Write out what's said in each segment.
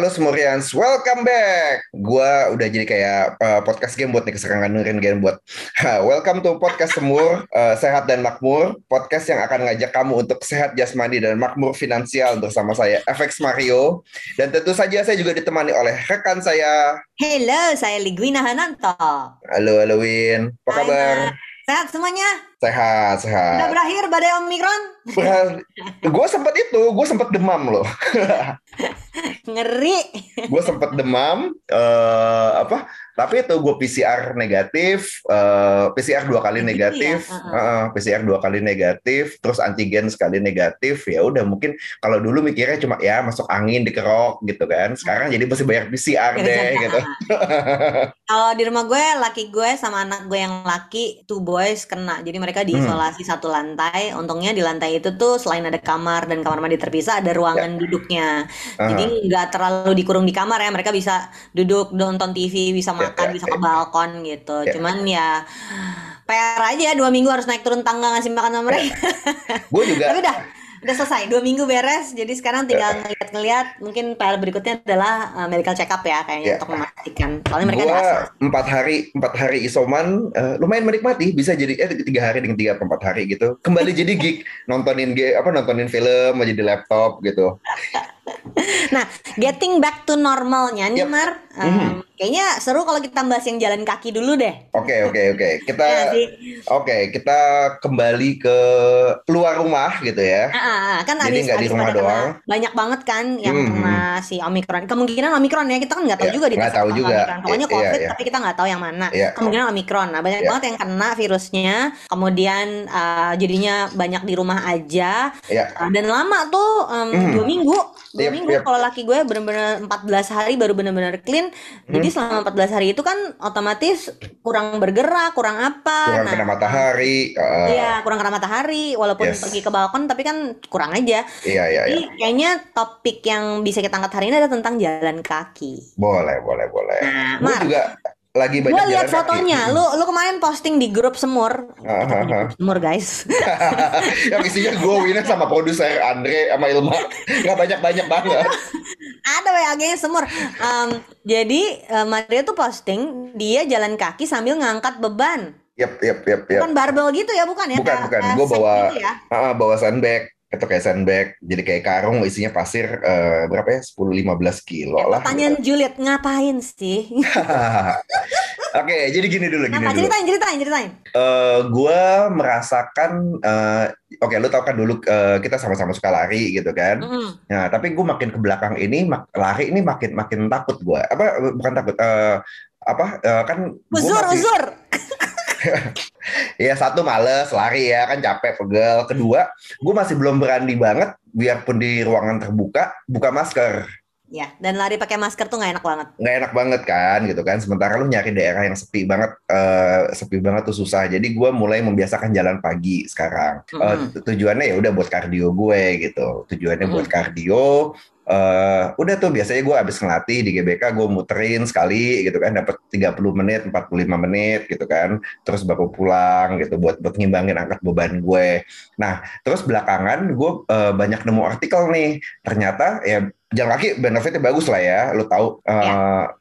Halo Semurians, welcome back. Gua udah jadi kayak uh, podcast game buat nih keserangan dengerin game buat. Welcome to podcast Semur, uh, sehat dan makmur. Podcast yang akan ngajak kamu untuk sehat jasmani dan makmur finansial bersama saya FX Mario. Dan tentu saja saya juga ditemani oleh rekan saya. Hello, saya Ligwina Hananto. Halo, halo Win. Apa kabar? Sehat semuanya? Sehat, Udah sehat. berakhir badai Omikron? gue sempet itu, gue sempet demam loh. Ngeri. gue sempet demam eh apa tapi itu gue PCR negatif eh, PCR dua kali Gitu ya? negatif Heeh. Heeh, PCR dua kali negatif terus antigen sekali negatif ya udah mungkin kalau dulu mikirnya cuma ya masuk angin dikerok gitu kan sekarang jadi mesti bayar PCR deh gitu Kalau di rumah gue, laki gue sama anak gue yang laki, two boys kena. Jadi mereka Hmm. diisolasi satu lantai. Untungnya di lantai itu tuh selain ada kamar dan kamar mandi terpisah, ada ruangan duduknya. Jadi nggak terlalu dikurung di kamar ya. Mereka bisa duduk nonton TV, bisa Ya, makan, ya, bisa ya. ke balkon gitu. Ya. Cuman ya PR aja dua minggu harus naik turun tangga ngasih makan sama mereka. gue juga Tapi udah udah selesai dua minggu beres. Jadi sekarang tinggal ngeliat-ngeliat. Mungkin PR berikutnya adalah uh, medical check up ya kayaknya Ya. untuk memastikan. Soalnya mereka asma. empat hari empat hari isoman eh, lumayan menikmati bisa jadi eh tiga hari dengan tiga empat hari gitu kembali jadi geek nontonin ge apa nontonin film aja di laptop gitu Nah, getting back to normalnya nih, Yep. Mar. Um, Mhm. Kayaknya seru kalau kita bahas yang jalan kaki dulu deh. Oke oke oke kita Ya sih. oke kita kembali ke keluar rumah gitu ya. Ah. kan Jadi nggak di rumah kena- doang. banyak banget kan yang Mhm. kena si Omikron. Kemungkinan Omikron ya, kita kan nggak tahu Ya, juga di nggak tahu juga. Omikron. Pokoknya Iya, COVID, iya. tapi kita nggak tahu yang mana. Iya. Kemungkinan Omikron. Nah, banyak Iya. banget yang kena virusnya. Kemudian ah, jadinya banyak di rumah aja. Ah, dan lama tuh em, Mhm. dua minggu Yep, minggu yep. kalau laki gue bener-bener 14 hari baru bener-bener clean jadi Hmm. selama 14 hari itu kan otomatis kurang bergerak kurang apa kurang nah kena matahari. eh, iya kurang kena matahari walaupun Yes. pergi ke balkon tapi kan kurang aja Iya iya jadi iya. kayaknya topik yang bisa kita angkat hari ini adalah tentang jalan kaki Boleh boleh boleh. nah Mar juga lagi gue banyak lihat jalan kaki. fotonya lu lu kemarin posting di grup semur Ah, ah, ah. grup semur guys Yang isinya gue Wina sama produser Andre sama Ilma nggak banyak banyak banget. Ada WA-nya semur. Em, jadi eh, Mario tuh posting dia jalan kaki sambil ngangkat beban. Yep yep yep yep. Bukan barbel gitu ya, bukan ya? Bukan bukan. Gue bawa gitu ya. ah, bawa sandbag atau kayak sandbag jadi kayak karung isinya pasir eh, berapa ya 10-15 kilo Ya, lah. pertanyaan Juliet ngapain sih? Oke, jadi gini dulu, gini Apa dulu. ceritain, ceritain, ceritain. eh gue merasakan eh, oke lu tau kan dulu eh, kita sama-sama suka lari gitu kan Mm-mm. nah tapi gue makin ke belakang ini mak- lari ini makin makin takut gue apa bukan takut eh, apa eh, kan Uzur, masih uzur. ya satu males lari ya kan capek pegel kedua gue masih belum berani banget biarpun di ruangan terbuka buka masker Ya, dan lari pakai masker tuh nggak enak banget. nggak enak banget kan gitu kan sementara lu nyari daerah yang sepi banget eh, sepi banget tuh susah jadi gue mulai membiasakan jalan pagi sekarang Eh, Mm-mm. tu- tujuannya ya udah buat kardio gue gitu tujuannya Mm-mm. buat kardio eh udah tuh biasanya gue abis ngelatih di GBK gue muterin sekali gitu kan dapat 30 menit 45 menit gitu kan. Terus baru pulang gitu buat buat ngimbangin angkat beban gue. Nah terus belakangan gue eh, banyak nemu artikel nih. Ternyata ya jalan kaki benefitnya bagus lah ya lo tahu eh, Ya.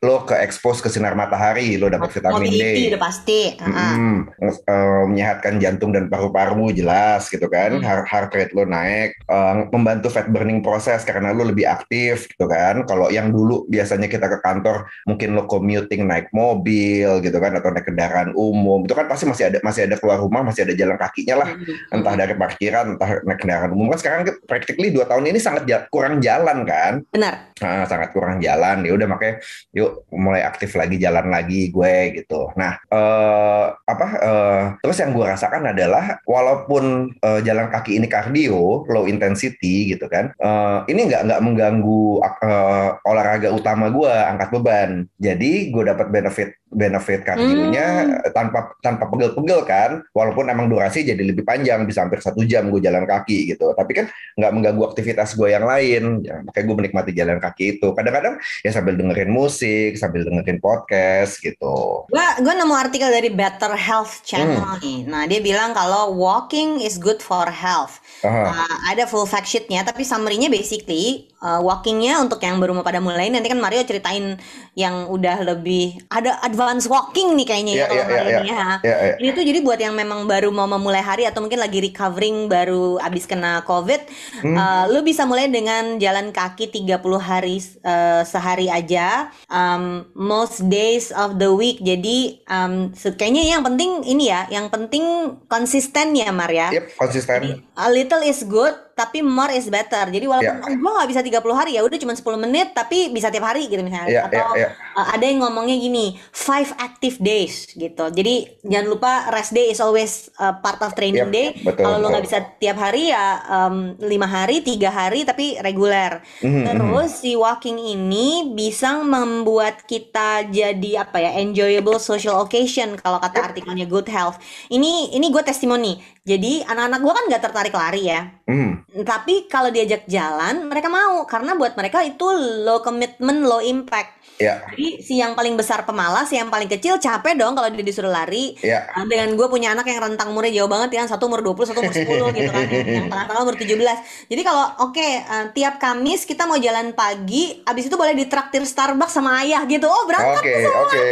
lo ke expose ke sinar matahari lo dapat vitamin Mobility D udah pasti. Heeh. Mm-mm. Nge- eh, menyehatkan jantung dan paru-paru jelas gitu kan Hmm. heart, heart rate lo naik eh, membantu fat burning proses karena lo lebih aktif gitu kan kalau yang dulu biasanya kita ke kantor mungkin lo commuting naik mobil gitu kan atau naik kendaraan umum itu kan pasti masih ada masih ada keluar rumah masih ada jalan kakinya lah Mm-mm. entah dari parkiran entah naik kendaraan umum kan sekarang practically dua tahun ini sangat kurang jalan kan Benar. Nah, sangat kurang jalan. Ya udah makanya yuk mulai aktif lagi jalan lagi gue gitu. Nah eh, apa eh, terus yang gue rasakan adalah walaupun eh, jalan kaki ini kardio low intensity gitu kan eh, ini nggak nggak mengganggu eh, olahraga utama gue angkat beban. Jadi gue dapat benefit benefit kardionya Hmm. tanpa tanpa pegel-pegel kan walaupun emang durasi jadi lebih panjang bisa hampir satu jam gue jalan kaki gitu tapi kan nggak mengganggu aktivitas gue yang lain ya, makanya gue menikmati jalan kaki itu kadang-kadang ya sambil dengerin musik sambil dengerin podcast gitu Gua gua nemu artikel dari Better Health Channel Hmm. nih. Nah, dia bilang kalau walking is good for health. Aha. Uh, ada full fact sheetnya, tapi summary-nya basically uh, walkingnya untuk yang baru mau pada mulai. Nanti kan Mario ceritain yang udah lebih ada advance walking nih kayaknya ya Iya, kalau iya, Mario iya, ini ya. ya, ya. Ini tuh jadi buat yang memang baru mau memulai hari atau mungkin lagi recovering baru abis kena COVID, Hmm. uh, lu bisa mulai dengan jalan kaki 30 hari uh, sehari aja, um, most days of the week. Jadi um, kayaknya yang penting ini ya, yang penting konsisten ya Mar ya. Yep, konsisten A little is good, tapi more is better. Jadi walaupun oh, gue nggak bisa 30 hari ya udah cuma 10 menit, tapi bisa tiap hari gitu misalnya. ya Atau ya ya Uh, ada yang ngomongnya gini, five active days gitu. Jadi jangan lupa rest day is always uh, part of training Yep, day. Kalau lo nggak bisa tiap hari ya um, lima hari, tiga hari tapi reguler. Mhm, mhm. Terus si walking ini bisa membuat kita jadi apa ya enjoyable social occasion kalau kata Yep. artikelnya Good Health. Ini ini gue testimoni. Jadi anak-anak gue kan nggak tertarik lari ya. Mhm. Tapi kalau diajak jalan mereka mau karena buat mereka itu low commitment, low impact. ya Jadi si yang paling besar pemalas, si yang paling kecil capek dong kalau dia disuruh lari. ya Nah, dengan gue punya anak yang rentang umurnya jauh banget ya, satu umur 20, satu umur 10 gitu kan, yang, yang tengah-tengah umur 17. Jadi kalau oke eh, tiap Kamis kita mau jalan pagi, abis itu boleh ditraktir Starbucks sama ayah gitu. Oh berangkat oke oke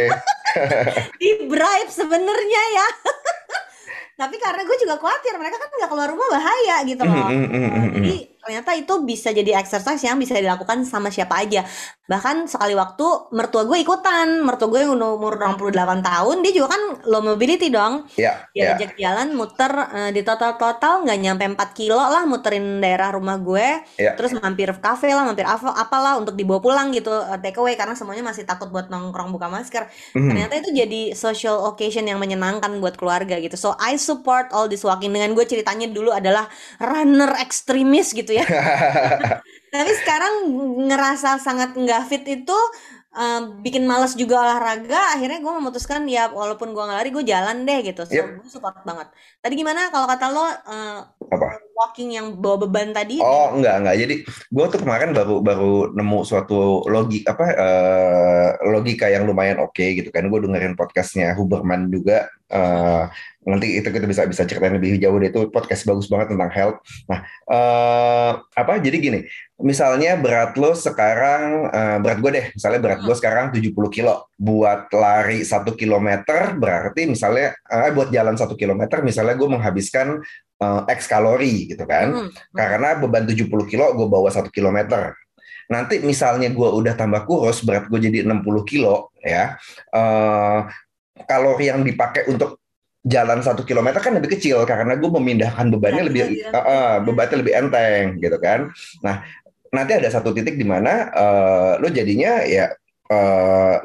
di bribe sebenarnya ya. Tapi karena gue juga khawatir mereka kan nggak keluar rumah bahaya gitu loh. Mhm, Eh, mhm. Jadi ternyata itu bisa jadi exercise yang bisa dilakukan sama siapa aja. Bahkan sekali waktu mertua gue ikutan, mertua gue yang umur 68 tahun, dia juga kan low mobility dong. ya ya Diajak jalan muter eh, di total-total nggak nyampe 4 kilo lah muterin daerah rumah gue. Ya. Terus mampir kafe lah, mampir apa apalah untuk dibawa pulang gitu eh, take away karena semuanya masih takut buat nongkrong buka masker. Mhm. Ternyata itu jadi social occasion yang menyenangkan buat keluarga gitu. So I support all this walking dengan gue ceritanya dulu adalah runner ekstremis gitu ya. Tapi sekarang ngerasa sangat nggak fit itu eh, bikin males juga olahraga. Akhirnya gue memutuskan ya walaupun gue nggak lari gue jalan deh gitu. So Yep. gue support banget. Tadi gimana kalau kata lo eh, apa walking yang bawa beban tadi? Oh enggak enggak. Jadi gue tuh kemarin baru baru nemu suatu logik apa eh, logika yang lumayan oke gitu kan. Gue dengerin podcastnya Huberman juga. eh, nanti itu kita bisa bisa ceritain lebih jauh deh itu podcast bagus banget tentang health. Nah eh, apa? Jadi gini. Misalnya berat lo sekarang eh, berat gue deh. Misalnya berat gue sekarang 70 kilo. Buat lari satu kilometer berarti misalnya eh, buat jalan satu kilometer misalnya gue menghabiskan eh, X kalori gitu kan Hmm. karena beban 70 kilo gue bawa satu kilometer. Nanti misalnya gue udah tambah kurus, berat gue jadi 60 kilo, ya, eh, kalori yang dipakai untuk jalan satu kilometer kan lebih kecil karena gue memindahkan bebannya Beratnya lebih, lebih eh, eh, bebannya lebih enteng, gitu kan. Nah, nanti ada satu titik di mana eh, lo jadinya ya eh,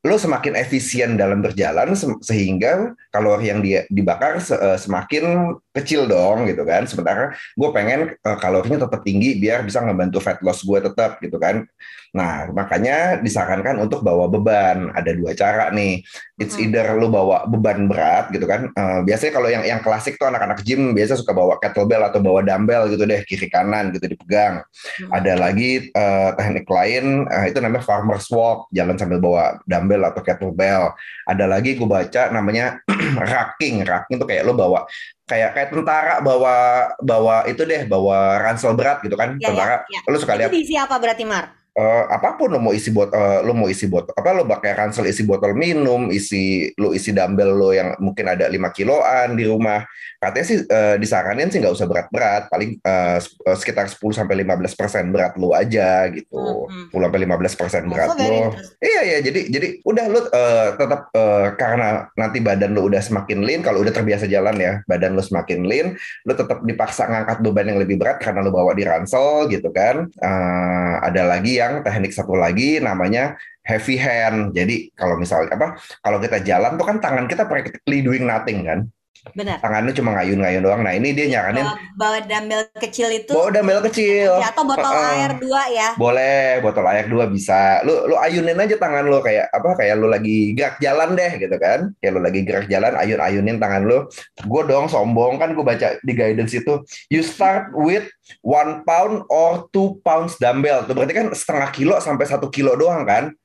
lo semakin efisien dalam berjalan se- sehingga kalori yang dia dibakar eh, semakin kecil dong gitu kan. Sementara gue pengen eh, kalorinya tetap tinggi biar bisa ngebantu fat loss gue tetap gitu kan. Nah makanya disarankan untuk bawa beban. Ada dua cara nih. It's Hmm. either lo bawa beban berat gitu kan. Eh, biasanya kalau yang yang klasik tuh anak-anak gym biasa suka bawa kettlebell atau bawa dumbbell gitu deh kiri kanan gitu dipegang. Hmm. ada lagi eh, teknik lain eh, itu namanya farmer's walk. Jalan sambil bawa dumbbell atau kettlebell ada lagi gue baca namanya racking racking itu kayak lo bawa kayak kayak tentara bawa bawa itu deh bawa ransel berat gitu kan Ya, ya, tentara ya. lo suka Itu lihat diisi apa berarti Mar? Eh, apa pun lo mau isi bot eh, lo mau isi botol apa lo pakai ransel isi botol minum isi lo isi dumbbell lo yang mungkin ada 5 kiloan di rumah. Katanya sih eh, disaranin sih nggak usah berat-berat paling eh, sekitar 10 sampai 15 persen berat lo aja gitu. Hmm, 10 sampai 15 persen berat lo. iya iya jadi jadi udah lo eh, tetap eh, karena nanti badan lo udah semakin lean kalau udah terbiasa jalan ya badan lo semakin lean lo tetap dipaksa ngangkat beban yang lebih berat karena lo bawa di ransel gitu kan. Eh, ada lagi yang teknik satu lagi namanya heavy hand. Jadi kalau misalnya apa kalau kita jalan tuh kan tangan kita practically doing nothing kan Benar. Tangannya cuma ngayun-ngayun doang. Nah ini dia nyaranin Bawa, bawa dumbbell kecil itu bawa dumbbell kecil. atau botol Heeh. air dua ya. Boleh, botol air dua bisa. Lu lu ayunin aja tangan lu kayak apa? Kayak lu lagi gerak jalan deh gitu kan. Kayak lu lagi gerak jalan, ayun-ayunin tangan lu. Gue dong sombong kan gue baca di guidance itu. You start with one pound or two pounds dumbbell. Tuh berarti kan setengah kilo sampai satu kilo doang kan?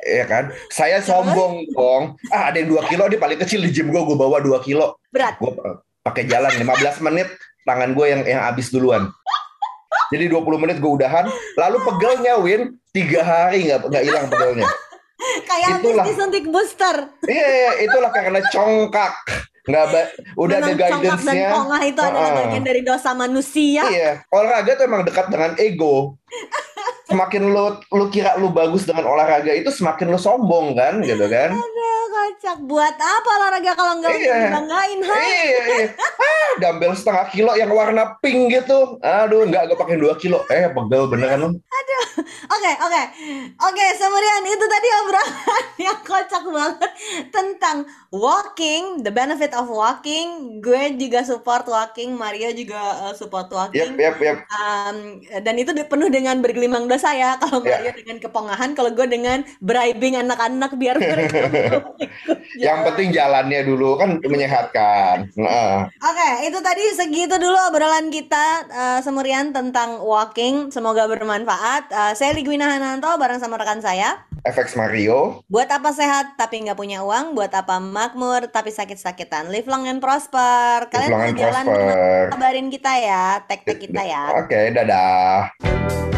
Iya kan? Saya sombong, Bong. Ah, ada yang dua kilo, dia paling kecil di gym gue, gue bawa dua kilo. Berat. Gue pakai jalan 15 menit, tangan gue yang yang habis duluan. Jadi 20 menit gue udahan, lalu pegelnya Win tiga hari nggak nggak hilang pegelnya. Kayak habis Itulah. disuntik booster. Iya, iya, itulah karena congkak. Nggak ba- udah ada Memang congkak dan guidance-nya. pongah itu adalah Heeh. bagian dari dosa manusia. Iya, olahraga tuh emang dekat dengan ego. Semakin lu lu kira lu bagus dengan olahraga itu semakin lu sombong kan, gitu kan? Aduh, kocak. Buat apa olahraga kalau nggak Iya. dibanggain, ha? Iya, iya. Ah, dumbbell setengah kilo yang warna pink gitu. Aduh, nggak gue pakai dua kilo. Eh, pegel beneran lu. Oke, oke. Oke, Semurian, itu tadi obrolan banget tentang walking, the benefit of walking. Gue juga support walking, Mario juga uh, support walking. yap, yap. Um, dan itu penuh dengan bergelimang dosa ya. Kalau Ya. Mario dengan kepongahan, kalau gue dengan bribing anak-anak biar mereka Yang penting jalannya dulu kan menyehatkan. Nah, Oke, itu tadi segitu dulu obrolan kita eh, semurian tentang walking. Semoga bermanfaat. Eh, saya Ligwina Hananto bareng sama rekan saya. FX Mario. Buat apa sehat tapi nggak punya uang? Buat apa makmur tapi sakit-sakitan? Live long and prosper. Kalian Long mau and jalan prosper. kabarin kita ya, tag-tag kita ya. Oke, dadah.